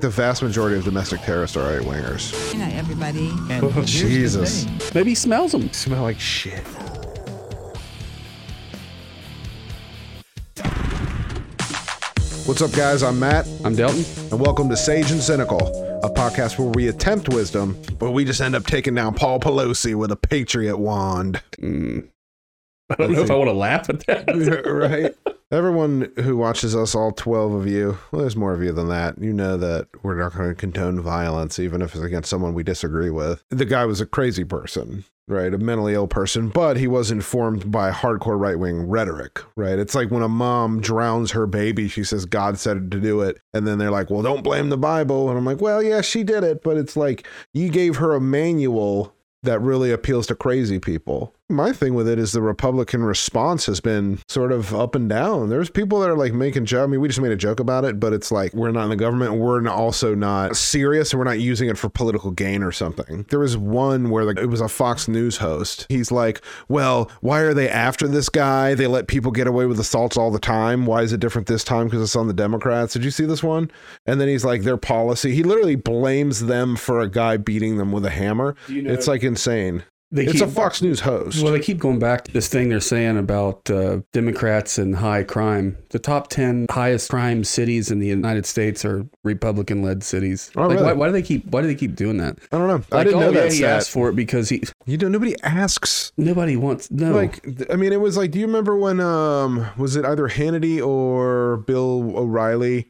The vast majority of domestic terrorists are right wingers. Good night, everybody. And here's the Jesus. thing. Maybe he smells them. Smell like shit. What's up, guys? I'm Matt, I'm Delton. and welcome to Sage and Cynical, a podcast where we attempt wisdom, but we just end up taking down Paul Pelosi with a patriot wand. Hmm. I don't know if I want to laugh at that. right? Everyone who watches us, all 12 of you, well, there's more of you than that. You know that we're not going to condone violence, even if it's against someone we disagree with. The guy was a crazy person, right? A mentally ill person, but he was informed by hardcore right wing rhetoric, right? It's like when a mom drowns her baby, she says, God said to do it. And then they're like, well, don't blame the Bible. And I'm like, well, yeah, she did it. But it's like you gave her a manual that really appeals to crazy people. My thing with it is the Republican response has been sort of up and down. There's people that are like making joke. I mean, we just made a joke about it, but it's like we're not in the government. We're also not serious, and we're not using it for political gain or something. There was one where like it was a Fox News host. He's like, "Well, why are they after this guy? They let people get away with assaults all the time. Why is it different this time? Because it's on the Democrats." Did you see this one? And then he's like, "Their policy." He literally blames them for a guy beating them with a hammer. you know- it's like insane. They It's keep, a Fox News host. well, they keep going back to this thing they're saying about uh, Democrats and high crime. The top 10 highest crime cities in the United States are Republican led cities. Oh, like, really? why, why do they keep why do they keep doing that? I don't know. I didn't oh, know yeah, that he stat. asked for it because he You know, nobody asks. nobody wants no Like, I mean, it was like, do you remember when, um, was it either Hannity or Bill O'Reilly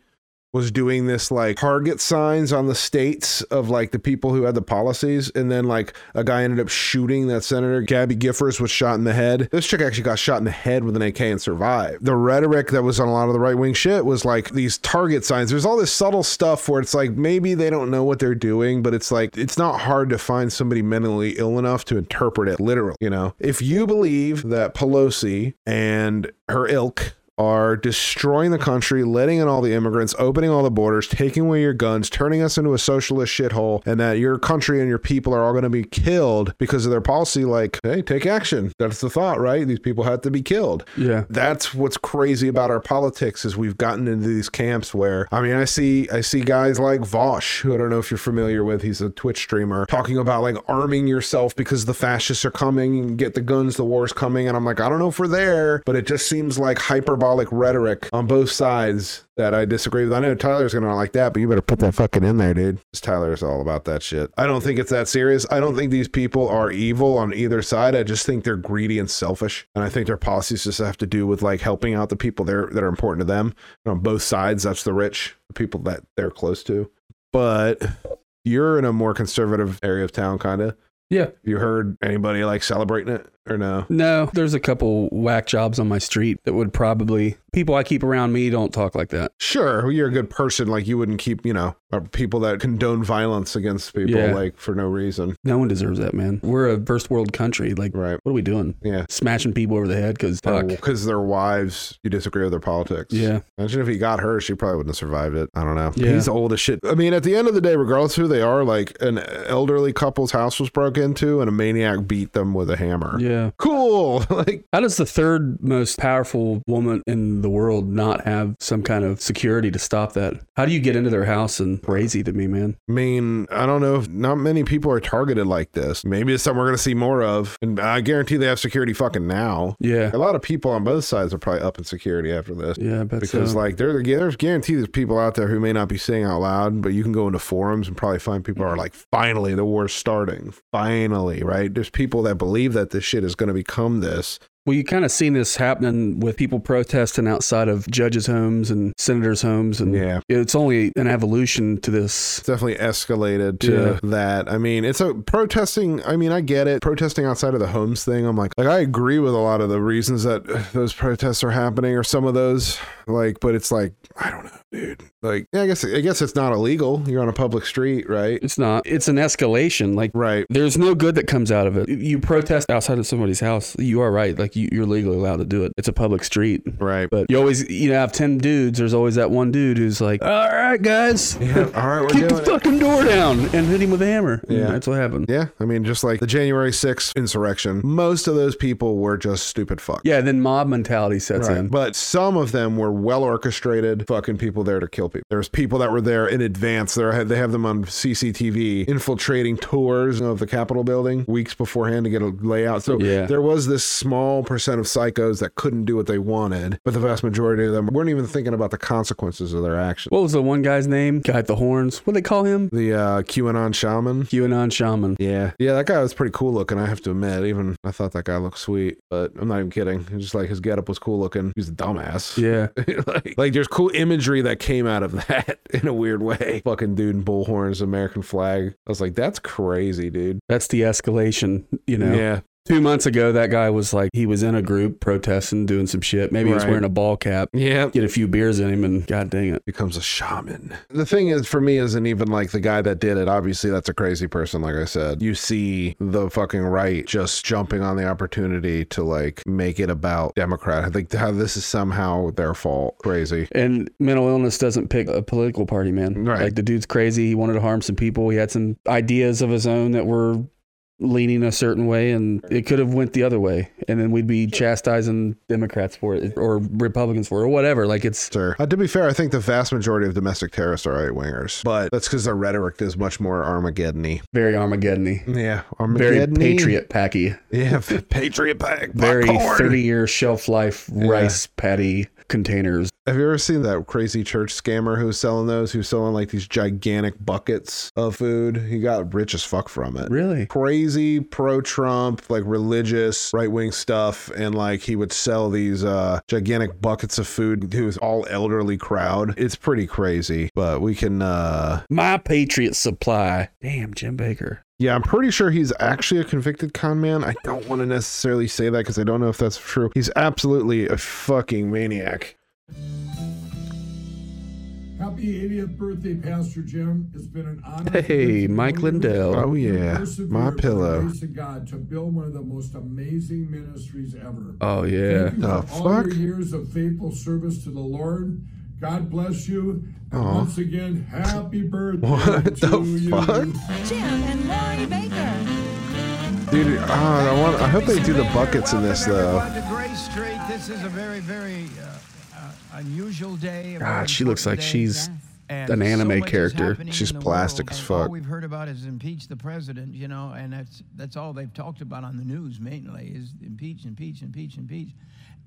was doing this like target signs on the states of like the people who had the policies, and then like a guy ended up shooting that senator. Gabby Giffords was shot in the head. This chick actually got shot in the head with an AK and survived. The rhetoric that was on a lot of the right wing shit was like these target signs. There's all this subtle stuff where it's like maybe they don't know what they're doing, but it's like it's not hard to find somebody mentally ill enough to interpret it literally. You know, if you believe that Pelosi and her ilk are destroying the country, letting in all the immigrants, opening all the borders, taking away your guns, turning us into a socialist shithole, and that your country and your people are all going to be killed because of their policy. Like, hey, take action. That's the thought, right? These people have to be killed. yeah That's what's crazy about our politics is we've gotten into these camps where I mean I see I see guys like Vaush, who I don't know if you're familiar with, he's a Twitch streamer, talking about like arming yourself because the fascists are coming and get the guns, the war's coming. And I'm like, I don't know if we're there, but it just seems like hyperbolic rhetoric on both sides that I disagree with. I know Tyler's gonna not like that, but you better put that fucking in there, dude. 'Cause Tyler's all about that shit. I don't think it's that serious. I don't think these people are evil on either side. I just think they're greedy and selfish. And I think their policies just have to do with like helping out the people there that are important to them. And on both sides, that's the rich, the people that they're close to. But you're in a more conservative area of town, kind of. yeah You heard anybody like celebrating it or no? no there's a couple whack jobs on my street that would probably people I keep around me don't talk like that Sure, you're a good person. Like you wouldn't keep, you know, uh, people that condone violence against people Yeah. like for no reason. no one deserves that man we're a first world country like Right. what are we doing Yeah. smashing people over the head because Because their wives, you disagree with their politics. yeah Imagine if he got her, she probably wouldn't have survived it. I don't know. Yeah. He's old as shit. I mean, at the end of the day, regardless who they are, like an elderly couple's house was broke into and a maniac beat them with a hammer. yeah Cool. like, How does the third most powerful woman in the world not have some kind of security to stop that? How do you get into their house and crazy to me, man? I mean, I don't know if not many people are targeted like this. Maybe it's something we're going to see more of. And I guarantee they have security fucking now. Yeah. A lot of people on both sides are probably up in security after this. Yeah, but Because like there, there's guaranteed there's people out there who may not be saying out loud, but you can go into forums and probably find people are like, finally the war's starting. Finally, right? There's people that believe that this shit is going to become this. well, you kind of seen this happening with people protesting outside of judges' homes and senators' homes, and Yeah. it's only an evolution to this. It's definitely escalated to Yeah. that. I mean, it's a protesting. I mean, I get it. Protesting outside of the homes thing. I'm like, like I agree with a lot of the reasons that those protests are happening, or some of those. Like, but it's like, I don't know, dude. Like, yeah, I guess, I guess it's not illegal. You're on a public street, right? It's not. It's an escalation. Like Right. there's no good that comes out of it. You protest outside of somebody's house. You are right. Like you, you're legally allowed to do it. It's a public street. Right. But you always, you know, have 10 dudes. There's always that one dude who's like, all right, guys, Yeah, all right, we're keep the it. fucking door down and hit him with a hammer. And Yeah. That's what happened. Yeah, I mean, just like the January 6th insurrection, most of those people were just stupid fuck. Yeah, then mob mentality sets Right. in. But some of them were well orchestrated fucking people there to kill people. There's people that were there in advance. There they have them on CCTV infiltrating tours of the Capitol building weeks beforehand to get a layout. So Yeah. there was this small percent of psychos that couldn't do what they wanted, but the vast majority of them weren't even thinking about the consequences of their actions. What was the one guy's name? Guy at the horns. What do they call him? The uh, QAnon shaman. QAnon shaman. Yeah, yeah, that guy was pretty cool looking. I have to admit, even I thought that guy looked sweet, but I'm not even kidding. Just like his getup was cool looking. He's a dumbass. Yeah. like, like there's cool imagery that came out of that in a weird way. Fucking dude in bullhorns, American flag. I was like, that's crazy, dude. That's the escalation, you know. Yeah, Two months ago, that guy was like, he was in a group protesting, doing some shit. Maybe he was Right. wearing a ball cap. yeah. Get a few beers in him, and god dang it. Becomes a shaman. The thing is, for me, isn't even like the guy that did it. Obviously, that's a crazy person. Like I said, you see the fucking right just jumping on the opportunity to like make it about Democrat. I think how this is somehow their fault. Crazy. And mental illness doesn't pick a political party, man. Right. Like the dude's crazy. He wanted to harm some people. He had some ideas of his own that were leaning a certain way, and it could have went the other way. And then we'd be chastising Democrats for it, or Republicans for it, or whatever. Like it's Sure. Uh, to be fair, I think the vast majority of domestic terrorists are right wingers, but that's because their rhetoric is much more Armageddon-y. very Armageddon-y. Yeah, Very Armageddon. patriot packy. Yeah, patriot pack. Very 30 year shelf life Yeah. rice patty containers. Have you ever seen that crazy church scammer who's selling those? Who's selling like these gigantic buckets of food? He got rich as fuck from it. Really? Crazy pro Trump, like religious right wing stuff. And like he would sell these uh, gigantic buckets of food to his all elderly crowd. It's pretty crazy, but we can, uh, My Patriot Supply. Damn, Jim Bakker. Yeah, I'm pretty sure he's actually a convicted con man. I don't want to necessarily say that because I don't know if that's true. He's absolutely a fucking maniac. Happy 80th birthday, Pastor Jim. It's been an honor. Hey, get to know Mike. Lindell. Oh, yeah. My pillow. grace of God to build one of the most amazing ministries ever. Oh, yeah. Thank you The for all your years of faithful service to the Lord. God bless you. And Aw. once again, happy birthday What to the you. fuck? Jim and Lori Bakker. Dude, ah, I want. I hope they do the buckets in this though. Welcome Gray Street. This is a very, very uh, uh, unusual day. God, she looks like she's And an anime so character. She's plastic as fuck. All we've heard about is impeach the president, you know, and that's that's all they've talked about on the news mainly is impeach, impeach, impeach, impeach.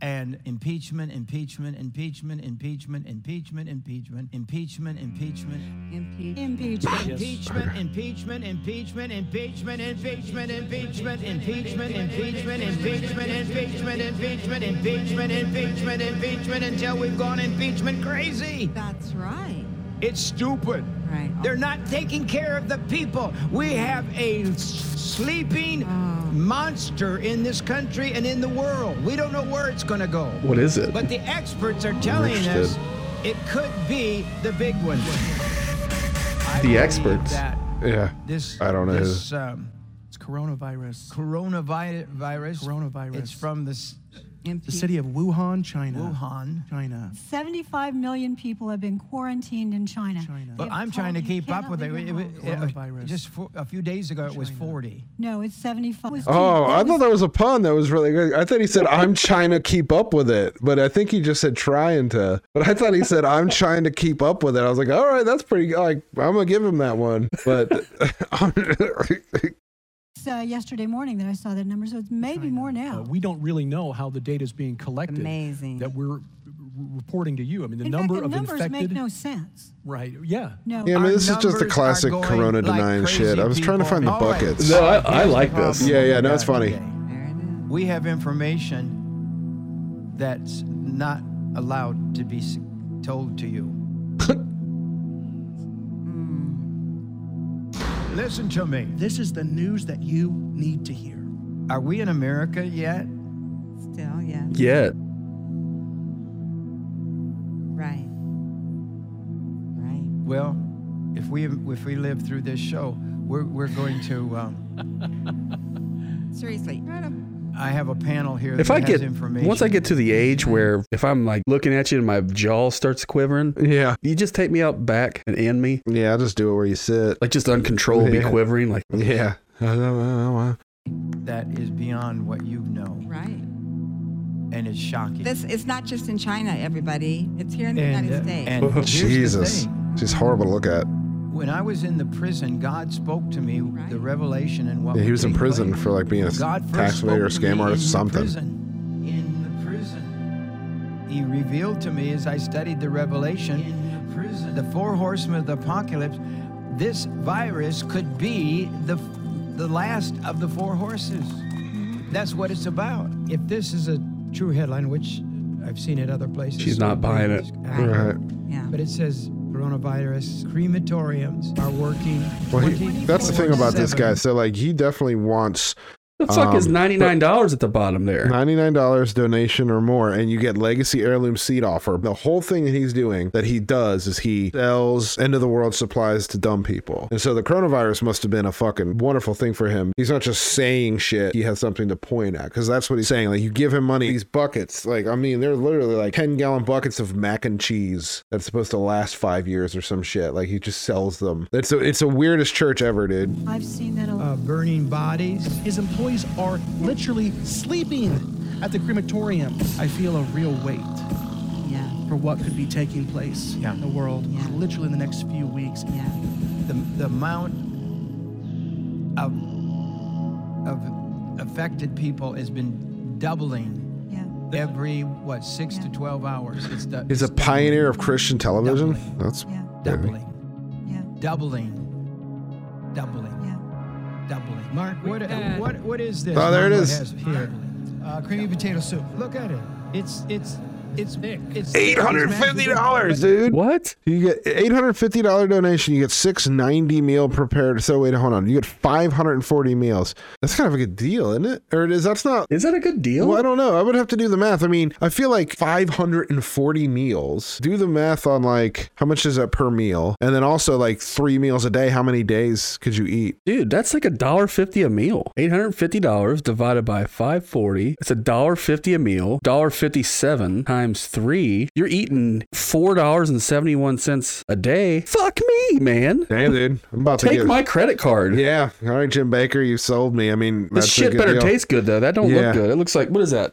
And impeachment, impeachment, impeachment, impeachment, impeachment, impeachment, impeachment, impeachment, Impeachment. Impeachment, impeachment, impeachment, impeachment, impeachment, impeachment, impeachment, impeachment, impeachment, impeachment, impeachment, impeachment, impeachment, impeachment, impeachment until we've gone impeachment crazy. That's right. It's stupid. Right. They're not taking care of the people. We have a sleeping monster in this country and in the world. We don't know where it's going to go. What is it? But the experts are telling us it could be the big one. I The experts? That Yeah. this I don't know who- This, um, It's coronavirus. coronavirus. Virus. Coronavirus. It's from the s- The city of Wuhan, China. Wuhan. China. 75 million people have been quarantined in China. China. But I'm trying to keep up with it. leave It- it- it- uh, just for, a few days ago, it was 40. No, it's 75. It's Oh, two- I it thought that was a pun. That was really good. I thought he said, "I'm trying to keep up with it," but I think he just said "trying to." But I thought he said, "I'm trying to keep up with it." I was like, "All right, that's pretty." good. Like, I'm gonna give him that one. But It's, uh, yesterday morning that I saw that number, so it's maybe more now. Uh, we don't really know how the data is being collected. Amazing. That we're reporting to you. I mean, the in number fact, the of numbers infected. make no sense. right. Yeah. No. yeah, I mean, this is just the classic Corona like denying shit. I was trying to find the All right. buckets. No, I- I like this. Yeah, yeah, we no, it's funny. today. There it is. We have information that's not allowed to be told to you. Listen to me. This is the news that you need to hear. Are we in America yet? Still, yes. Yet. Right. Right. Well, if we if we live through this show, we're we're going to. Um, Seriously. Try to I have a panel here If that I has get information. once I get to the age where if I'm like looking at you and my jaw starts quivering, Yeah. you just take me out back and end me, Yeah, I'll just do it where you sit. like just uncontrollably Yeah. quivering, like Yeah. that is beyond what you know, Right. and it's shocking. This it's not just in China, everybody. It's here in the and, United uh, States. and here's Jesus. She's horrible to look at. When I was in the prison, God spoke to me Right. the revelation and what Yeah, he was in prison place. for like being a tax evader or spoke scam artist or in something. The prison. In the prison, He revealed to me as I studied the revelation. In the prison, the four horsemen of the apocalypse. This virus could be the the last of the four horses. Mm-hmm. That's what it's about. If this is a true headline, which I've seen at other places, She's not buying it. Right. yeah. But it says coronavirus crematoriums are working. Well, he, that's the thing about this guy. So, like, he definitely wants the fuck is Um, ninety nine dollars at the bottom there? $99 donation or more, and you get legacy heirloom seed offer. The whole thing that he's doing, that he does, is he sells end of the world supplies to dumb people. And so the coronavirus must have been a fucking wonderful thing for him. He's not just saying shit, he has something to point at, because that's what he's saying. Like, you give him money, these buckets, like, I mean, they're literally like 10 gallon buckets of mac and cheese that's supposed to last five years or some shit. Like, he just sells them. It's, a, it's the weirdest church ever, dude. I've seen that a lot. Uh, burning bodies. His employees are literally sleeping at the crematorium. I feel a real weight yeah. for what could be taking place Yeah. in the world Yeah. literally in the next few weeks. Yeah. the, the amount of of affected people has been doubling every what six to twelve hours. It's the, He's a it's pioneer of Christian television. Doubling. That's Yeah. doubling, Yeah. doubling, doubling, Yeah. doubling. Mark, what, what, what is this? Oh, there it Mama Here. Uh, creamy potato soup. Look at it. It's it's it's it's Eight hundred fifty dollars, dude. What? You get eight hundred fifty dollar donation. You get six ninety meal prepared. So wait, hold on. You get five hundred and forty meals. That's kind of a good deal, isn't it? Or is that's not? Is that a good deal? Well, I don't know. I would have to do the math. I mean, I feel like 540 meals. Do the math on like how much is that per meal? And then also like three meals a day. How many days could you eat? Dude, that's like a dollar fifty a meal. Eight hundred fifty dollars divided by five forty. It's a dollar fifty a meal. Dollar fifty seven times three. You're eating four dollars and seventy one cents a day. Fuck me, man. Damn, dude. I'm about to Take get. my credit card. yeah. All right, Jim Bakker, you sold me. I mean, This shit better deal. taste good though. That don't Yeah. look good. It looks like what is that?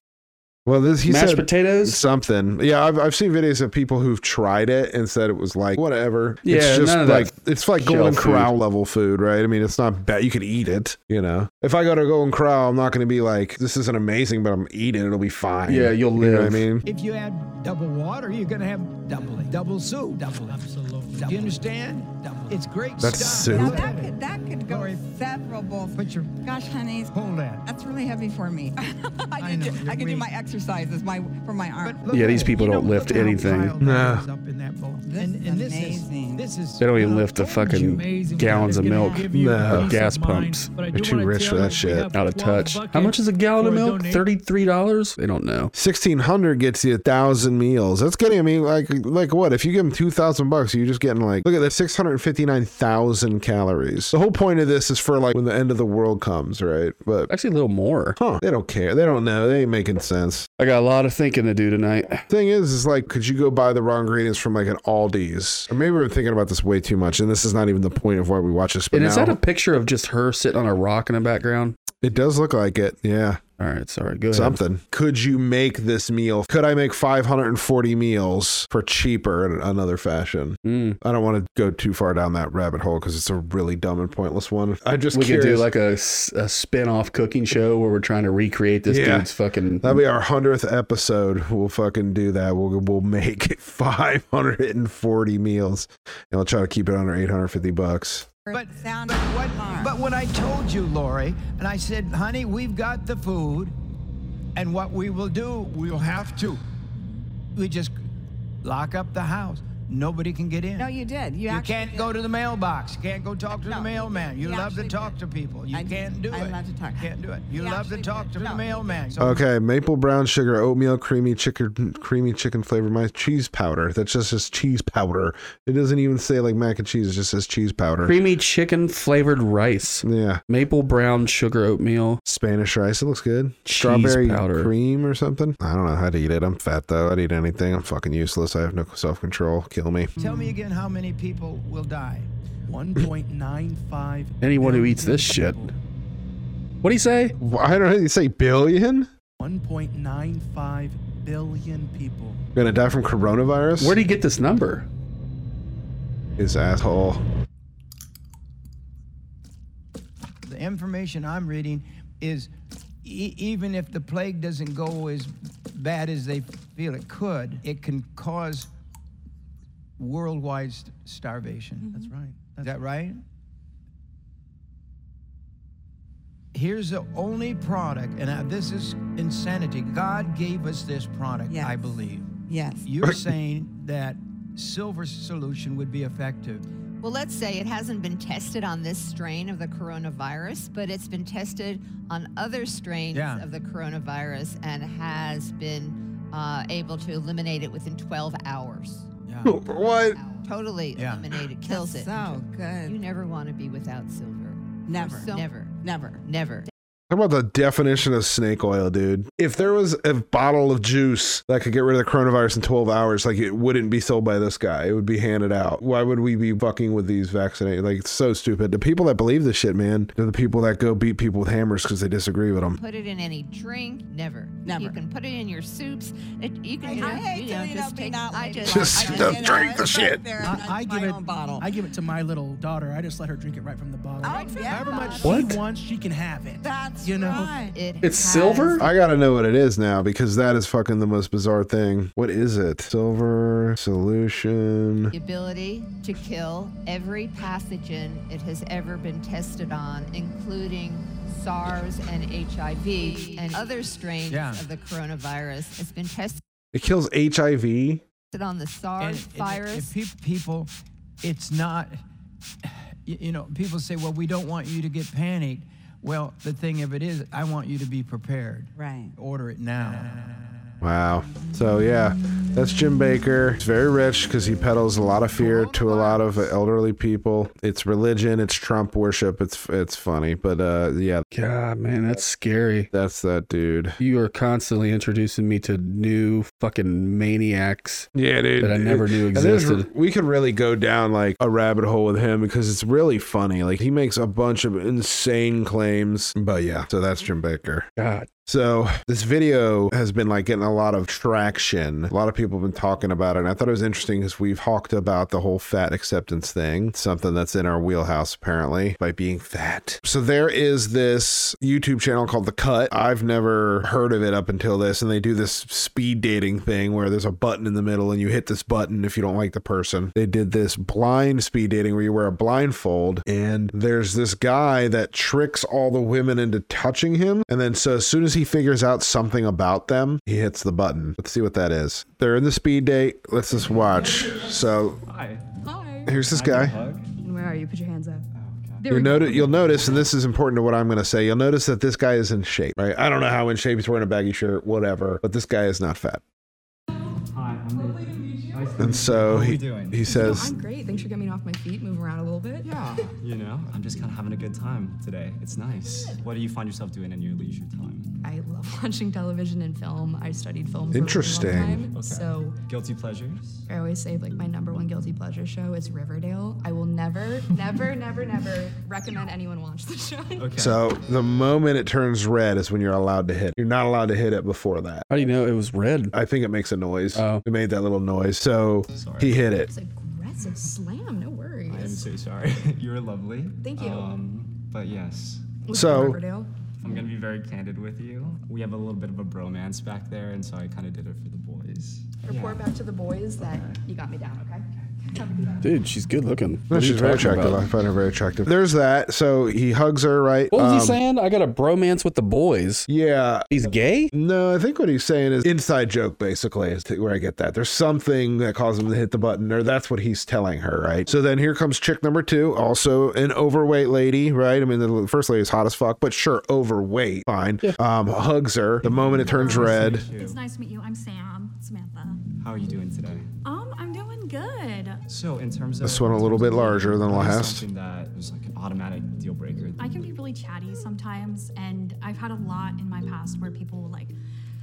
Well, this he Mashed said potatoes. something. Yeah, I've, I've seen videos of people who've tried it and said it was like whatever. Yeah, it's just none of that like it's like shell Golden food. Corral level food, right? I mean, it's not bad. You could eat it, you know. If I go to Golden Corral, I'm not going to be like, this isn't amazing, but I'm eating. it. It'll be fine. Yeah, you'll You know what I mean? If you add double water, you're gonna have doubling, double soup, doubling. Absolutely. Do you understand? Doubling. It's great That's stuff. soup. Now that could that could go Lori, several bowls. Put your Gosh, honey, hold that. that's really heavy for me. I, I know, to, you're I can do weak. my exercises my for my arm. Look Yeah, these people don't lift anything. piled No. that is Up in that bowl. This and, and this amazing. is this is. They don't even lift the told fucking gallons of milk No. of gas pumps. They're too rich for that shit. Out of touch. How much is a gallon of milk? Thirty-three dollars? They don't know. Sixteen hundred gets you a thousand meals. That's getting. I mean, like, like what? If you give them two thousand bucks, you're just getting like, look at that, six hundred fifty nine thousand calories. The whole point of this is for like when the end of the world comes, right? But Actually, a little more. huh, they don't care. They don't know. They ain't making sense. I got a lot of thinking to do tonight. Thing is, is like, could you go buy the raw ingredients from like an Aldi's? Or maybe we're thinking about this way too much, and this is not even the point of why we watch this. But And is that a picture of just her sitting on a rock in the background? It does look like it. Yeah. All right, sorry. Go ahead. something. Could you make this meal? Could I make 540 meals for cheaper in another fashion? Mm. I don't want to go too far down that rabbit hole because it's a really dumb and pointless one. I just We could do like a spin-off cooking show where we're trying to recreate this Yeah. dude's fucking. That'll be our hundredth episode. We'll fucking do that. We'll we'll make 540 meals, and we'll try to keep it under 850 bucks. But, but what? But when I told you, Lori, and I said, "Honey, we've got the food, and what we will do, we'll have to. We just lock up the house. Nobody can get in. No, you did. You, You can't did. go to the mailbox. You can't go talk to No, the mailman. You You love to talk did. to people. You I can't do I it. love to talk. You can't do it. You You love to talk did. to the No, you mailman. So Okay, maple brown sugar, oatmeal, creamy chicken, creamy chicken flavored my cheese powder. That's just just cheese powder. It doesn't even say like mac and cheese. It just says cheese powder. Creamy chicken flavored rice. Yeah, Maple brown sugar oatmeal. Spanish rice. It looks good. Cheese Strawberry powder. cream or something. I don't know how to eat it. I'm fat though. I'd eat anything. I'm fucking useless. I have no self control. Kill me. tell me again how many people will die. 1.95. Anyone who eats this shit. What do you say? I don't know. you say billion? 1.95 billion people. Gonna die from coronavirus? Where'd he get this number? His asshole. The information I'm reading is e- even if the plague doesn't go as bad as they feel it could, it can cause worldwide st- starvation. That's right. Is that right? Here's the only product, and uh, this is insanity. God gave us this product, Yes. I believe. Yes. You're saying that silver solution would be effective. Well, let's say it hasn't been tested on this strain of the coronavirus, but it's been tested on other strains Yeah. of the coronavirus and has been uh, able to eliminate it within 12 hours. Yeah. What? Totally Yeah. eliminate it, kills That's it. So good. You never want to be without silver. Never. So- never. Never. Never. How about the definition of snake oil, dude? If there was a bottle of juice that could get rid of the coronavirus in 12 hours, like it wouldn't be sold by this guy. It would be handed out. Why would we be fucking with these vaccinated? Like, it's so stupid. The people that believe this shit, man, they're the people that go beat people with hammers because they disagree with them. Put it in any drink, never. Never. You can put it in your soups. It, you can, you know, I hate you know, to, you know, just be take. not I lady just, like Just that, don't drink the shit. there I, I give it. own bottle. I give it to my little daughter. I just let her drink it right from the bottle. Oh, yeah. However much What? she wants, she can have it. That's you know. right. it It's has silver? I gotta know what it is now because that is fucking the most bizarre thing. What is it? Silver solution. the ability to kill every pathogen it has ever been tested on, including SARS and HIV and other strains Yeah. of the coronavirus. It's been tested It kills HIV. on the SARS if- virus. If, peop- people, it's not, you, you know, people say, well, we don't want you to get panicked. Well, the thing of it is, I want you to be prepared. Right. Order it now. Wow. So yeah, that's Jim Bakker. He's very rich because he peddles a lot of fear to a lot of elderly people. It's religion. It's Trump worship. It's it's funny, but uh, yeah, God, man, that's scary. that's that dude. You are constantly introducing me to new fucking maniacs. Yeah, dude. That I never knew existed. We could really go down like a rabbit hole with him because it's really funny. Like he makes a bunch of insane claims. But yeah, so that's Jim Bakker. God. So this video has been like getting a lot of traction. A lot of people have been talking about it. And I thought it was interesting because we've talked about the whole fat acceptance thing, something that's in our wheelhouse apparently by being fat. So there is this YouTube channel called The Cut. I've never heard of it up until this. And they do this speed dating thing where there's a button in the middle and you hit this button if you don't like the person. They did this blind speed dating where you wear a blindfold and there's this guy that tricks all the women into touching him. And then so as soon as he figures out something about them, he hits the button. Let's see what that is. They're in the speed date. Let's just watch. So Hi. Hi. here's this guy. get a hug? And where are you? Put your hands up. Oh, you'll, we noti- you'll notice, and this is important to what I'm going to say. You'll notice that this guy is in shape, right? I don't know how in shape he's wearing a baggy shirt, whatever, but this guy is not fat. Hi, I'm Nathan. Nice to And meet so you. How he, are doing? he No, says, I'm great. Thanks for getting me off my feet, move around a little bit. Yeah. You know, I'm just kind of having a good time today. It's nice. What do you find yourself doing in your leisure time? I love watching television and film. I studied film. For Interesting. A long time, Okay. So Guilty pleasures? I always say like my number one guilty pleasure show is Riverdale. I will never, never, never, never recommend anyone watch the show. Okay. so the moment it turns red is when you're allowed to hit. You're not allowed to hit it before that. How do you know it was red? I think it makes a noise. Oh. It made that little noise. So Sorry. he hit it. It's aggressive slam. No worries. I am so sorry. You're lovely. Thank you. Um, but yes, Was So- Riverdale. I'm gonna be very candid with you. We have a little bit of a bromance back there, and so I kind of did it for the boys. Report back to the boys that you got me down. Okay. Dude, she's good looking. No, What are you she's very attractive. about? I find her very attractive. There's that. So he hugs her, right? What was Um, he saying? I got a bromance with the boys. Yeah. He's gay? No, I think what he's saying is inside joke, basically, is where I get that. There's something that caused him to hit the button, or that's what he's telling her, right? So then here comes chick number two, also an overweight lady, right? I mean, the first lady is hot as fuck, but sure, overweight, fine. Um, hugs her. The moment it turns red, It's nice to meet you. I'm Sam, Samantha. How are you doing today? Good. So, in terms of This one a little bit larger than what is last. Something that was like an automatic deal breaker. I can be really chatty sometimes, and I've had a lot in my past where people will like,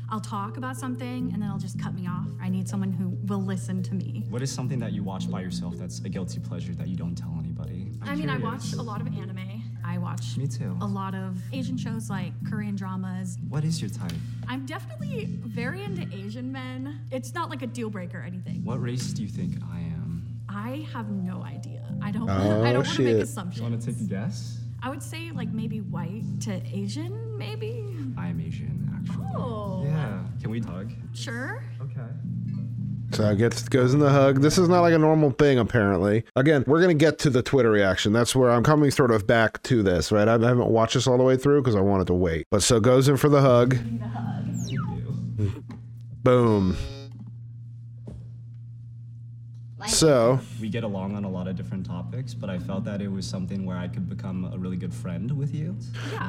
I'll talk about something and then they'll just cut me off. I need someone who will listen to me. What is something that you watch by yourself that's a guilty pleasure that you don't tell anybody? I'm I mean, I watch a lot of anime. I watch Me too. a lot of Asian shows like Korean dramas. What is your type? I'm definitely very into Asian men. It's not like a deal breaker or anything. What race do you think I am? I have no idea. I don't. Oh, I don't want to shit. make You want to take a guess? I would say like maybe white to Asian, maybe. I am Asian, actually. Oh. Yeah. Can we hug? Sure. Okay. So it gets goes in the hug. This is not like a normal thing, apparently. Again, we're gonna get to the Twitter reaction. That's where I'm coming sort of back to this, right? I haven't watched this all the way through because I wanted to wait. But so goes in for the hug. Boom. So We get along on a lot of different topics, but I felt that it was something where I could become a really good friend with you.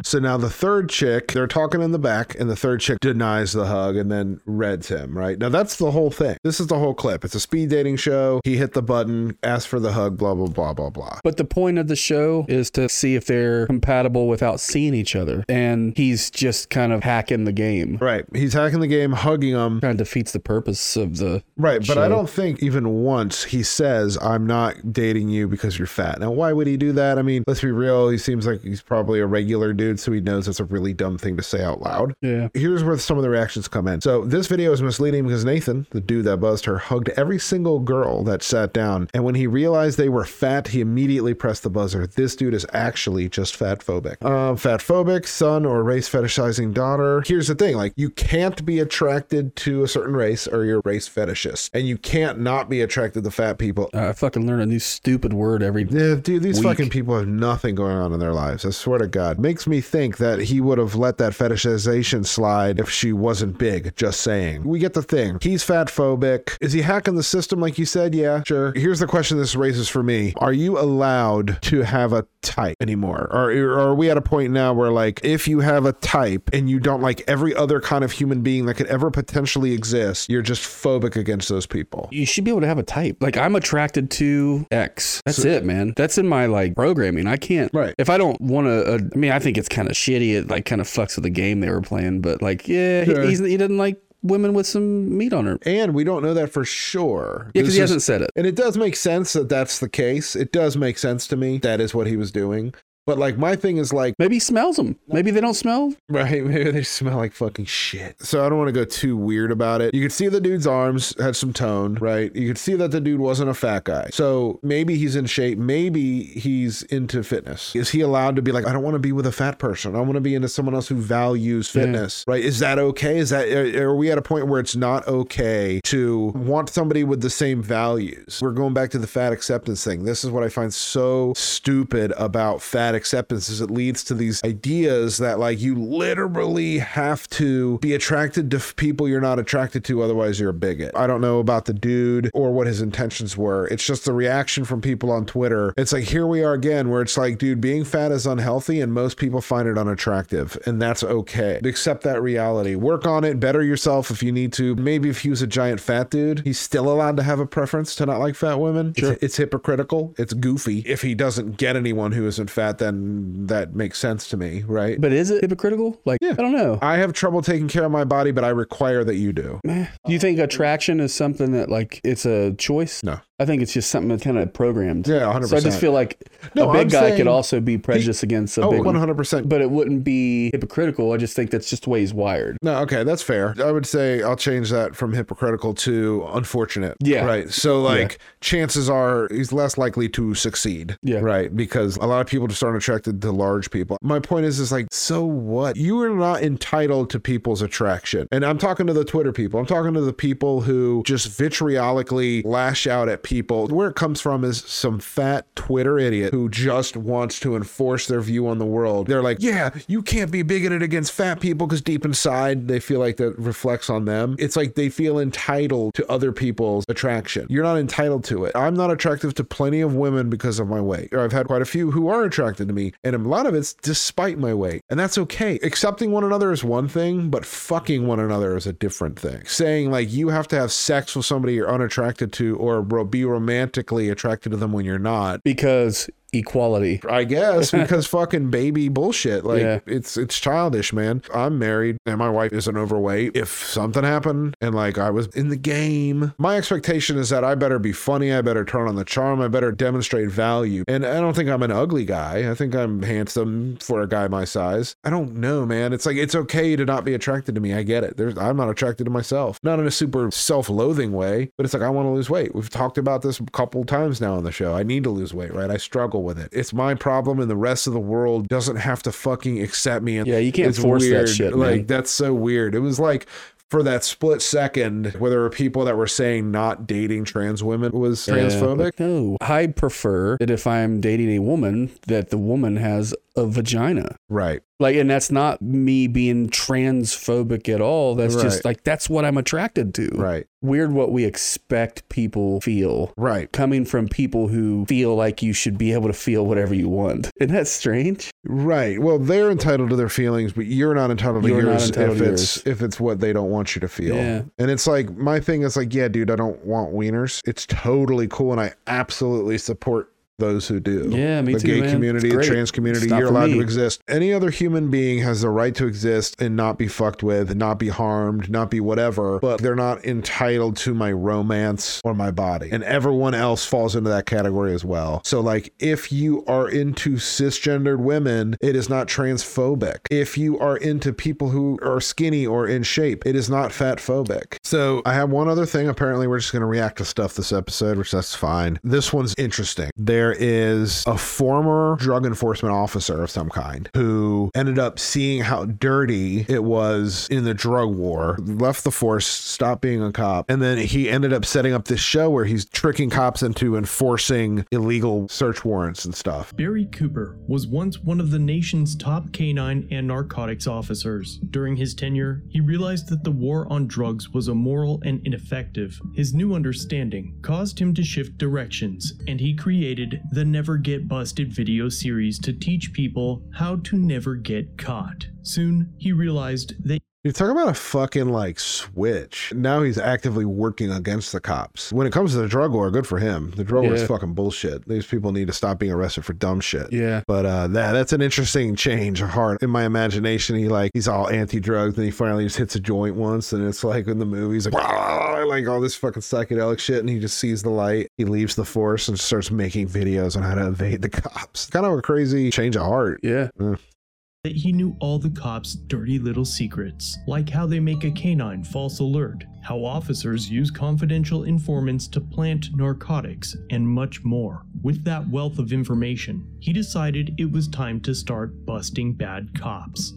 So now the third chick, they're talking in the back, and the third chick denies the hug and then reds him, right? Now that's the whole thing. This is the whole clip. It's a speed dating show. He hit the button, asked for the hug, blah, blah, blah, blah, blah. But the point of the show is to see if they're compatible without seeing each other. And he's just kind of hacking the game. Right. He's hacking the game, hugging him. Kind of defeats the purpose of the Right, but I don't think even once he says, I'm not dating you because you're fat. Now, why would he do that? I mean, let's be real. He seems like he's probably a regular dude, so he knows it's a really dumb thing to say out loud. Yeah. Here's where some of the reactions come in. So, this video is misleading because Nathan, the dude that buzzed her, hugged every single girl that sat down. And when he realized they were fat, he immediately pressed the buzzer. This dude is actually just fat phobic. Um, fat phobic, son, or race fetishizing daughter. Here's the thing like, you can't be attracted to a certain race or you're race fetishist. And you can't not be attracted to fat people. I fucking learn a new stupid word every Yeah, dude, these week. fucking people have nothing going on in their lives. I swear to God. Makes me think that he would have let that fetishization slide if she wasn't big. Just saying. We get the thing. He's fat phobic. Is he hacking the system like you said? Yeah, sure. Here's the question this raises for me Are you allowed to have a type anymore? Or, or are we at a point now where, like, if you have a type and you don't like every other kind of human being that could ever potentially exist, you're just phobic against those people? You should be able to have a type. Like I'm attracted to X. That's So- it, man. That's in my like programming. I can't. Right. If I don't want to, uh, I mean, I think it's kind of shitty. It like kind of fucks with the game they were playing. But like, yeah, he, Sure. he's, he doesn't like women with some meat on her. And we don't know that for sure. Yeah, because he hasn't said it. And it does make sense that that's the case. It does make sense to me. That is what he was doing. But like my thing is like maybe smells them. Maybe they don't smell. Right, maybe they smell like fucking shit. So I don't want to go too weird about it. You could see the dude's arms had some tone, right? You could see that the dude wasn't a fat guy. So maybe he's in shape. Maybe he's into fitness. Is he allowed to be like, I don't want to be with a fat person. I want to be into someone else who values Yeah. fitness, right? Is that okay? Is that are are we at a point where it's not okay to want somebody with the same values? We're going back to the fat acceptance thing. This is what I find so stupid about fat acceptance is it leads to these ideas that like you literally have to be attracted to people you're not attracted to otherwise you're a bigot. I don't know about the dude or what his intentions were. It's just the reaction from people on Twitter. It's like here we are again where it's like dude being fat is unhealthy and most people find it unattractive and that's okay. Accept that reality. Work on it, better yourself if you need to. Maybe if he was a giant fat dude, he's still allowed to have a preference to not like fat women. Sure. It's, it's hypocritical. It's goofy. If he doesn't get anyone who isn't fat, then that makes sense to me, right? But is it hypocritical? Like, I don't know. I have trouble taking care of my body, but I require that you do. Do you think attraction is something that like it's a choice? No. I think it's just something that's kind of programmed. Yeah, 100%. So I just feel like No, a big I'm guy could also be prejudiced against a Oh, big one. 100%. But it wouldn't be hypocritical. I just think that's just the way he's wired. No, okay, that's fair. I would say I'll change that from hypocritical to unfortunate. Yeah. Right. So, like, chances are he's less likely to succeed. Yeah. Right. Because a lot of people just aren't aren't attracted to large people. My point is, is like, so what? You are not entitled to people's attraction. And I'm talking to the Twitter people. I'm talking to the people who just vitriolically lash out at people. Where it comes from is some fat Twitter idiot who just wants to enforce their view on the world. They're like, yeah, you can't be bigoted against fat people because deep inside they feel like that reflects on them. It's like they feel entitled to other people's attraction. You're not entitled to it. I'm not attractive to plenty of women because of my weight. Or I've had quite a few who are attracted to me, and a lot of it's despite my weight. And that's okay. Accepting one another is one thing, but fucking one another is a different thing. Saying like you have to have sex with somebody you're unattracted to or ro- be romantically attracted to them when you're not because equality. I guess because fucking baby bullshit. Like Yeah. it's it's childish, man. I'm married and my wife isn't overweight. If something happened and like I was in the game, my expectation is that I better be funny, I better turn on the charm, I better demonstrate value. And I don't think I'm an ugly guy. I think I'm handsome for a guy my size. I don't know, man. It's like it's okay to not be attracted to me. I get it. There's I'm not attracted to myself. Not in a super self-loathing way, but it's like I want to lose weight. We've talked about this a couple times now on the show. I need to lose weight, right? I struggle with it. It's my problem, and the rest of the world doesn't have to fucking accept me. And Yeah, you can't it's force that weird. shit, Like man. that's so weird. It was like for that split second where there were people that were saying not dating trans women was transphobic. Yeah, no, I prefer that if I'm dating a woman, that the woman has a vagina. Right. Like, and that's not me being transphobic at all. That's Right. just like that's what I'm attracted to. Right. Weird what we expect people feel. Right. Coming from people who feel like you should be able to feel whatever you want. Isn't that strange? Right. Well, they're entitled to their feelings, but you're not entitled to You're yours entitled if to it's yours. if it's what they don't want you to feel. Yeah. And it's like my thing is like, yeah, dude, I don't want wieners. It's totally cool, and I absolutely support those who do. Yeah, me the too, gay man. community, the trans community, you're allowed me. to exist. Any other human being has the right to exist and not be fucked with, not be harmed, not be whatever, but they're not entitled to my romance or my body. And everyone else falls into that category as well. So like if you are into cisgendered women, it is not transphobic. If you are into people who are skinny or in shape, it is not fat phobic. So I have one other thing. Apparently we're just going to react to stuff this episode, which that's fine. This one's interesting. There is a former drug enforcement officer of some kind who ended up seeing how dirty it was in the drug war, left the force, stopped being a cop, and then he ended up setting up this show where he's tricking cops into enforcing illegal search warrants and stuff. Barry Cooper was once one of the nation's top canine and narcotics officers. During his tenure, he realized that the war on drugs was immoral and ineffective. His new understanding caused him to shift directions, and he created the Never Get Busted video series to teach people how to never get caught. Soon, he realized that You talk about a fucking like switch. Now he's actively working against the cops. When it comes to the drug war, good for him. The drug war is fucking bullshit. These people need to stop being arrested for dumb shit. Yeah. But uh that that's an interesting change of heart. In my imagination, he like he's all anti-drugs and he finally just hits a joint once and it's like in the movies like "Wah," like all this fucking psychedelic shit and he just sees the light. He leaves the force and starts making videos on how to evade the cops. Kind of a crazy change of heart. Yeah. That he knew all the cops' dirty little secrets, like how they make a canine false alert, how officers use confidential informants to plant narcotics, and much more. With that wealth of information, he decided it was time to start busting bad cops.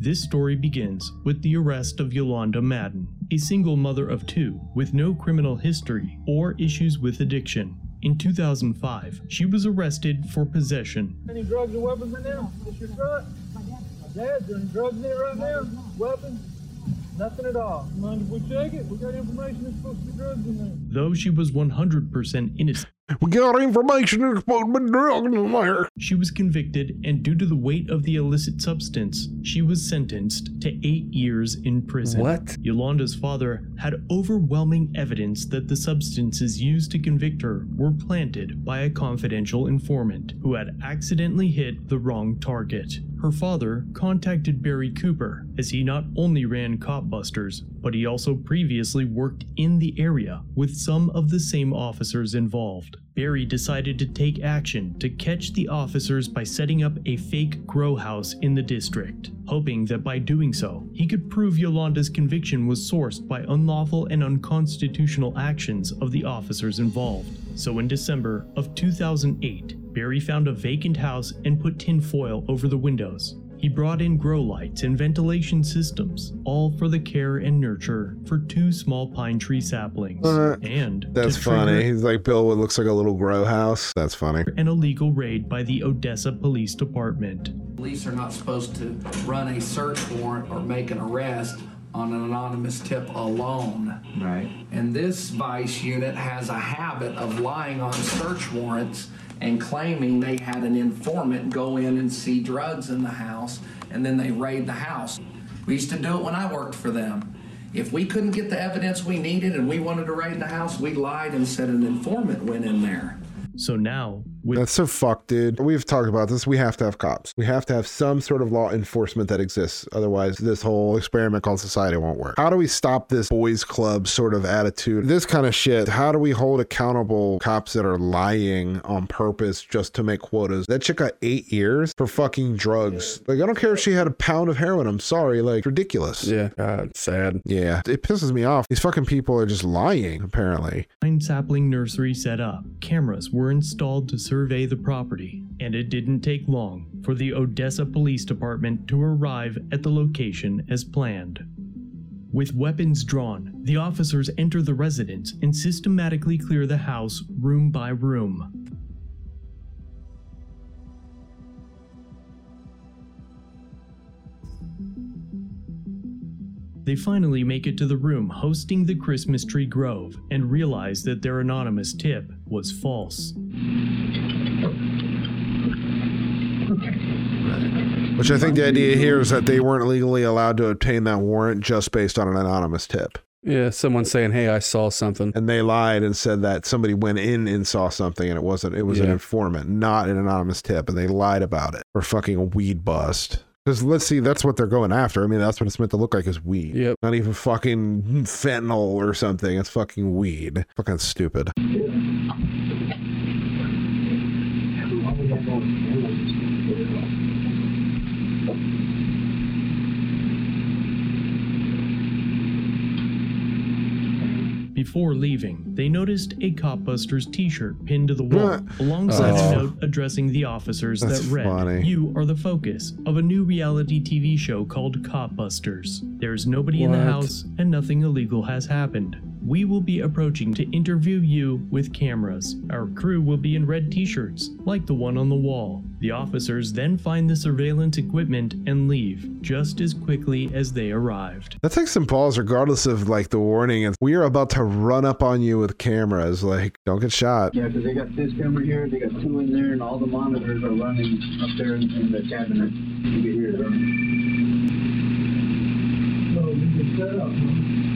This story begins with the arrest of Yolanda Madden, a single mother of two with no criminal history or issues with addiction. In 2005, she was arrested for possession. Any drugs or weapons in there? Your truck? My dad's there any drugs in it right now? Weapons? Nothing at all. Mind if we check it? We got information there's supposed to be drugs in there. Though she was 100% innocent, We got information that's supposed to be drugs in there. she was convicted, and due to the weight of the illicit substance, she was sentenced to eight years in prison. What? Yolanda's father had overwhelming evidence that the substances used to convict her were planted by a confidential informant who had accidentally hit the wrong target. Her father contacted Barry Cooper as he not only ran KopBusters, but he also previously worked in the area with some of the same officers involved. Barry decided to take action to catch the officers by setting up a fake grow house in the district, hoping that by doing so, he could prove Yolanda's conviction was sourced by unlawful and unconstitutional actions of the officers involved. So in December of 2008, Barry found a vacant house and put tinfoil over the windows. He brought in grow lights and ventilation systems, all for the care and nurture for two small pine tree saplings. Uh, and That's funny. He's like Bill. What looks like a little grow house. That's funny. An illegal raid by the Odessa Police Department. Police are not supposed to run a search warrant or make an arrest on an anonymous tip alone. Right. And this vice unit has a habit of lying on search warrants and claiming they had an informant go in and see drugs in the house and then they raid the house. We used to do it when I worked for them. If we couldn't get the evidence we needed and we wanted to raid the house, we lied and said an informant went in there. So now, with That's so fucked, dude. We've talked about this. We have to have cops. We have to have some sort of law enforcement that exists. Otherwise, this whole experiment called society won't work. How do we stop this boys club sort of attitude? This kind of shit. How do we hold accountable cops that are lying on purpose just to make quotas? That chick got eight years for fucking drugs. Like, I don't care if she had a pound of heroin. I'm sorry. Like, ridiculous. Yeah. God, sad. Yeah. It pisses me off. These fucking people are just lying, apparently. pine sapling nursery set up, cameras were installed to survey the property, and it didn't take long for the Odessa Police Department to arrive at the location as planned. With weapons drawn, the officers enter the residence and systematically clear the house room by room. They finally make it to the room hosting the Christmas tree grove and realize that their anonymous tip was false. Which I think the idea here is that they weren't legally allowed to obtain that warrant just based on an anonymous tip. Yeah, someone saying, "Hey, I saw something," and they lied and said that somebody went in and saw something, and it wasn't. It was an informant, not an anonymous tip, and they lied about it for fucking a weed bust. Because let's see, that's what they're going after. I mean, that's what it's meant to look like is weed. Yep. Not even fucking fentanyl or something. It's fucking weed. Fucking stupid. Before leaving, they noticed a KopBusters t shirt pinned to the wall alongside Oh. a note addressing the officers That's that read, funny. You are the focus of a new reality TV show called KopBusters. There's nobody in the house and nothing illegal has happened. We will be approaching to interview you with cameras. Our crew will be in red t shirts, like the one on the wall. The officers then find the surveillance equipment and leave just as quickly as they arrived. That takes some balls, regardless of like the warning. And we are about to run up on you with cameras. Like, don't get shot. Yeah, because they got this camera here, they got two in there, and all the monitors are running up there in, in the cabinet. You can hear them. running. So we can set up,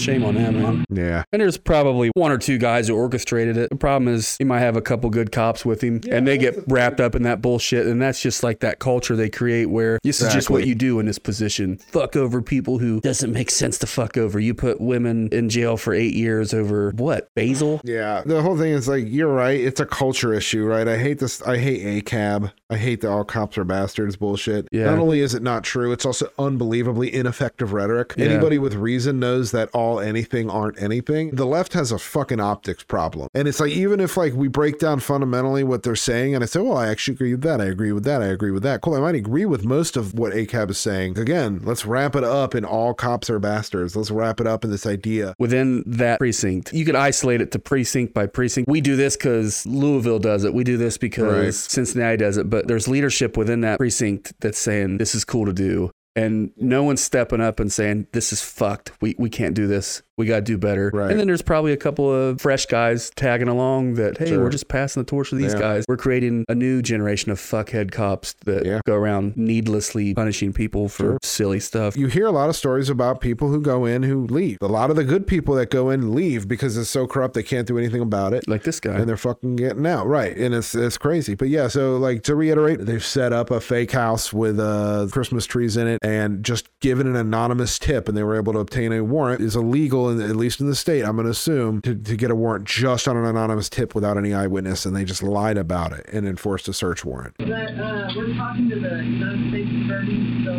Shame on them, man. Yeah. And there's probably one or two guys who orchestrated it. The problem is he might have a couple good cops with him and they get wrapped up in that bullshit. And that's just like that culture they create where this is just what you do in this position. Fuck over people who doesn't make sense to fuck over. You put women in jail for eight years over what? Basil? Yeah, the whole thing is like you're right. It's a culture issue, right? I hate this. I hate ACAB. I hate the all cops are bastards bullshit. Yeah. Not only is it not true, it's also unbelievably ineffective rhetoric. Yeah. Anybody with reason knows that all anything aren't anything. The left has a fucking optics problem, and it's like even if like we break down fundamentally what they're saying, and I say, well, I actually agree with that. I agree with that. I agree with that. Cool. I might agree with most of what ACAB is saying. Again, let's wrap it up in all cops are bastards. Let's wrap it up in this idea. within that precinct. You could isolate it to precinct by precinct. We do this because Louisville does it. We do this because Right. Cincinnati does it. But there's leadership within that precinct that's saying this is cool to do. And no one's stepping up and saying this is fucked. We we can't do this. We got to do better. Right. And then there's probably a couple of fresh guys tagging along that, hey, Sure. we're just passing the torch to these Yeah. guys. We're creating a new generation of fuckhead cops that go around needlessly punishing people for Sure. silly stuff. You hear a lot of stories about people who go in who leave. A lot of the good people that go in leave because it's so corrupt they can't do anything about it. Like this guy. And they're fucking getting out. Right. And it's it's crazy. But yeah, so like to reiterate, they've set up a fake house with uh Christmas trees in it and just given an anonymous tip and they were able to obtain a warrant is illegal in, at least in the state, I'm gonna assume, to, to get a warrant just on an anonymous tip without any eyewitness and they just lied about it and enforced a search warrant. But uh, we're talking to the United States Attorney, so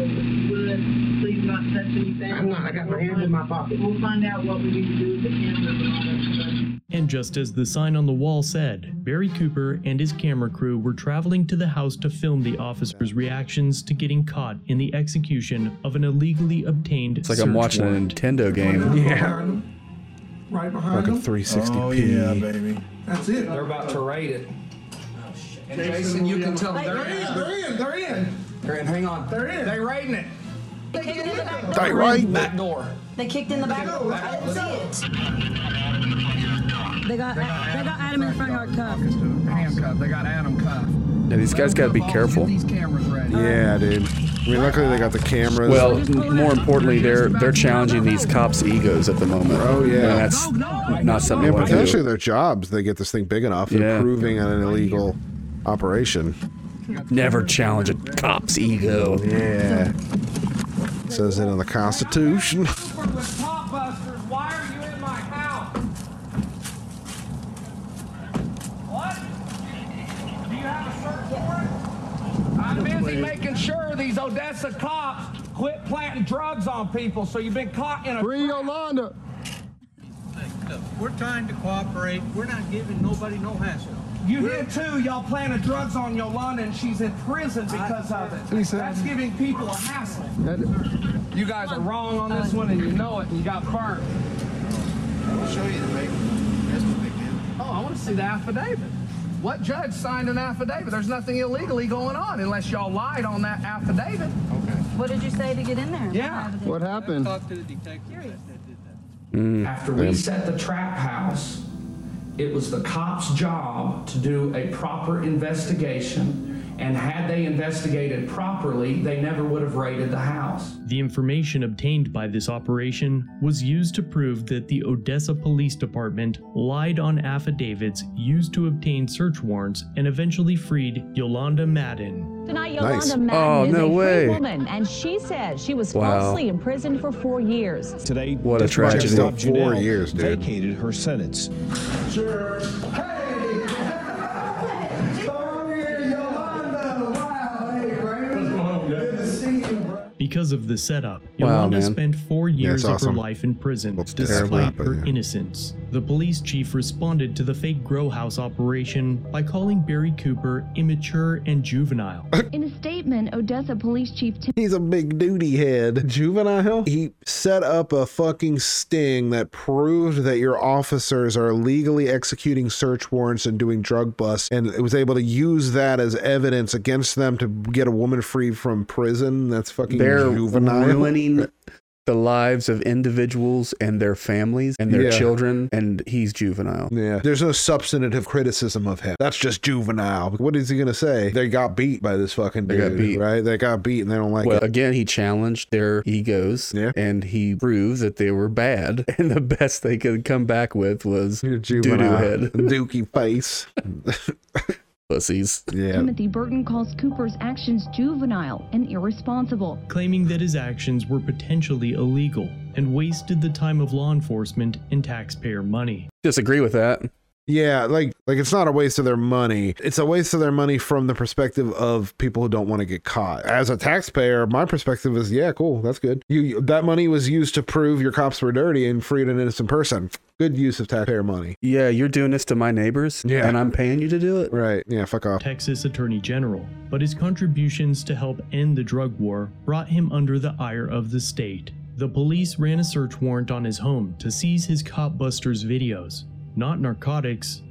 would, please not touch anything. I'm not. I got my hands in my pocket. We'll find out what we need to do with the cameras and all that stuff. And just as the sign on the wall said, Barry Cooper and his camera crew were traveling to the house to film the officers' reactions to getting caught in the execution of an illegally obtained It's like I'm watching warrant. a Nintendo game. Yeah. Right behind Like a them. 360p. Oh, yeah, baby. That's it. They're about to raid it. Oh, shit. And Jason, you can tell them They're they're in. They're in. They're in. They're in. Hang on. They're in. They raiding it. They kicked in the back door. They right. Back door. They kicked in the back door. I didn't see it. They got they got Adam in the front yard cuffed. Handcuffed. They got Adam cuffed. Yeah, these guys got to be careful. These cameras ready. Yeah, dude. I mean, luckily they got the cameras. Well, m- more importantly, they're they're challenging these cops' egos at the moment. Oh, yeah. and that's not something yeah, you want to potentially do. their jobs. They get this thing big enough. Yeah. Improving on an illegal operation. Never challenge a cop's ego. Yeah. Says it in the Constitution. Busters, why are you in my house? What? Do you have a search warrant? I'm busy making sure these Odessa cops quit planting drugs on people, so you've been caught in a. Free Yolanda. We're trying to cooperate. We're not giving nobody no hassle. You did too. Y'all planted drugs on Yolanda, and she's in prison because of it. That's giving people a hassle. You guys are wrong on this one, and you know it, and you got burnt. I'll show you the paper. That's what they did. Oh, I want to see the affidavit. What judge signed an affidavit? There's nothing illegally going on unless y'all lied on that affidavit. Okay. What did you say to get in there? Yeah. What happened? Talk to the detective that did that. Mm, After we set the trap house, it was the cop's job to do a proper investigation. And had they investigated properly, they never would have raided the house. The information obtained by this operation was used to prove that the Odessa Police Department lied on affidavits used to obtain search warrants and eventually freed Yolanda Madden. Tonight, Nice. Yolanda oh, Madden Oh, is no a free way. woman, and she says she was Wow. falsely imprisoned for four years. Today, What a tragedy. Four Janelle years, dude. vacated her sentence. Because of the setup, Wow, Yolanda man. spent four Yeah, years of awesome. her life in prison Well, it's terrible, despite but her yeah. innocence. The police chief responded to the fake grow house operation by calling Barry Cooper immature and juvenile. In a statement, Odessa Police Chief Tim He's a big duty head. Juvenile? He set up a fucking sting that proved that your officers are legally executing search warrants and doing drug busts, and it was able to use that as evidence against them to get a woman free from prison. That's fucking They're juvenile. ruining the lives of individuals and their families and their Yeah. children, and he's juvenile. Yeah, there's no substantive criticism of him. That's just juvenile. What is he gonna say? They got beat by this fucking They dude, got beat. right? They got beat, and they don't like well, it. again, he challenged their egos, yeah. and he proved that they were bad. And the best they could come back with was doo doo Juvenile, head, dookie face, pussies. Yeah. Timothy Burton calls Cooper's actions juvenile and irresponsible. claiming that his actions were potentially illegal and wasted the time of law enforcement and taxpayer money. Disagree with that. Yeah, like like it's not a waste of their money. It's a waste of their money from the perspective of people who don't want to get caught. As a taxpayer, my perspective is, yeah, cool, that's good. You- You that money was used to prove your cops were dirty and freed an innocent person. Good use of taxpayer money. Yeah, you're doing this to my neighbors, Yeah. and I'm paying you to do it. Right? Yeah, fuck off. Texas Attorney General, but his contributions to help end the drug war brought him under the ire of the state. The police ran a search warrant on his home to seize his KopBusters videos. Not narcotics,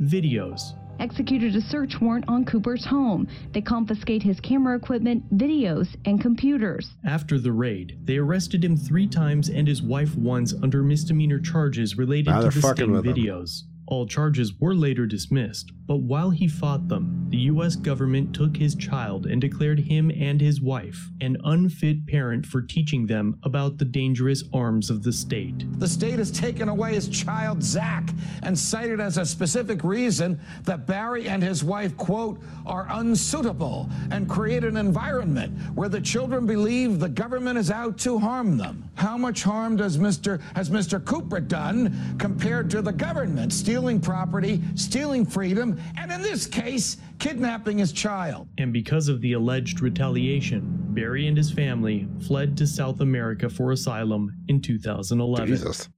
videos. executed a search warrant on Cooper's home. They confiscate his camera equipment, videos, and computers. After the raid, they arrested him three times and his wife once under misdemeanor charges related Now to they're the fucking sting with him. videos. All charges were later dismissed, but while he fought them, the US government took his child and declared him and his wife an unfit parent for teaching them about the dangerous arms of the state. The state has taken away his child, Zach, and cited as a specific reason that Barry and his wife, quote, are unsuitable and create an environment where the children believe the government is out to harm them. How much harm does Mr. has Mr. Cooper done compared to the government stealing property, stealing freedom, and in this case, kidnapping his child? And because of the alleged retaliation, Barry and his family fled to South America for asylum in 2011. Jesus.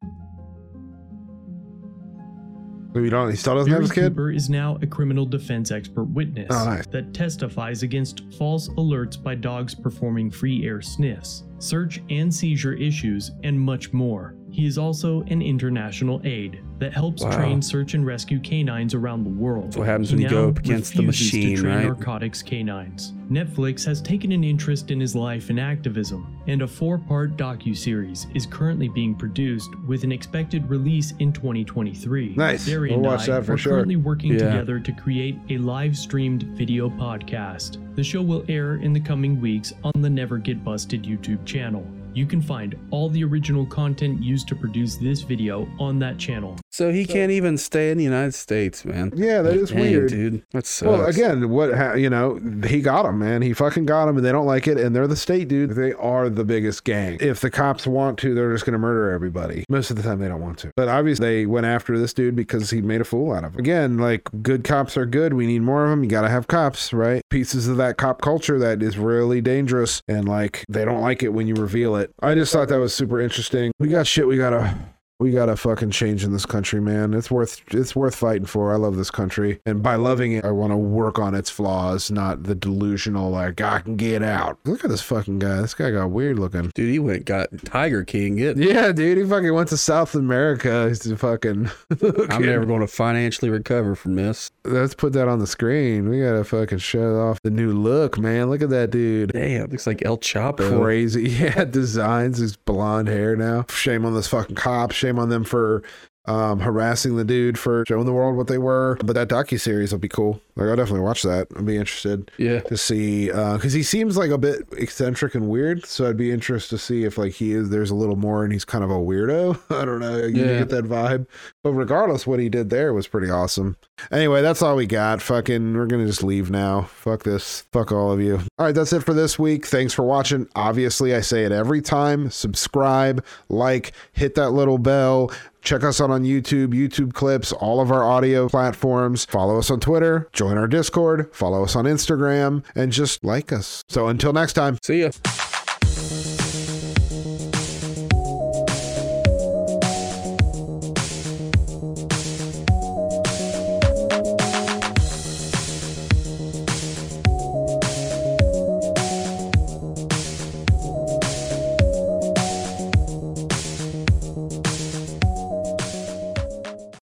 So you don't. He still doesn't Barry have his kid. Cooper is now a criminal defense expert witness Oh, nice. that testifies against false alerts by dogs performing free air sniffs, search and seizure issues, and much more. He is also an international aide that helps Wow. train search and rescue canines around the world. That's what happens He when you go up against the machine, to train right? narcotics canines. Netflix has taken an interest in his life and activism, and a four-part docu-series is currently being produced with an expected release in 2023. Nice. We'll watch that for are sure. currently working Yeah. together to create a live-streamed video podcast. The show will air in the coming weeks on the Never Get Busted YouTube channel. You can find all the original content used to produce this video on that channel. So he can't even stay in the United States, man. Yeah, that is Dang, weird. dude. That sucks. Well, again, what ha- you know, he got him, man. He fucking got him, and they don't like it, and they're the state, dude. They are the biggest gang. If the cops want to, they're just gonna murder everybody. Most of the time, they don't want to. But obviously, they went after this dude because he made a fool out of him. Again, like good cops are good. We need more of them. You gotta have cops, right? Pieces of that cop culture that is really dangerous, and like they don't like it when you reveal it. I just thought that was super interesting. We got shit. We gotta. We gotta fucking change in this country, man. It's worth it's worth fighting for. I love this country, and by loving it, I want to work on its flaws, not the delusional like I can get out. Look at this fucking guy. This guy got weird looking. dude, he went got Tiger King. It. Yeah, dude, he fucking went to South America. He's fucking. I'm never going to financially recover from this. Let's put that on the screen. We gotta fucking show off the new look, man. Look at that dude. Damn, looks like El Chapo. Crazy. Yeah, designs his blonde hair now. Shame on this fucking cop. Shame on them for um, harassing the dude for showing the world what they were. But that docu series will be cool. Like I'll definitely watch that. I'd be interested. Yeah. To see because he seems like a bit eccentric and weird. So I'd be interested to see if like he is. There's a little more, and he's kind of a weirdo. I don't know. You Yeah. get that vibe. But regardless, what he did there was pretty awesome. Anyway, that's all we got. Fucking, we're gonna just leave now. Fuck this. Fuck all of you. All right, that's it for this week. Thanks for watching. Obviously, I say it every time. Subscribe, like, hit that little bell. Check us out on YouTube, YouTube clips, all of our audio platforms. Follow us on Twitter, join our Discord, follow us on Instagram, and just like us. So until next time. See ya.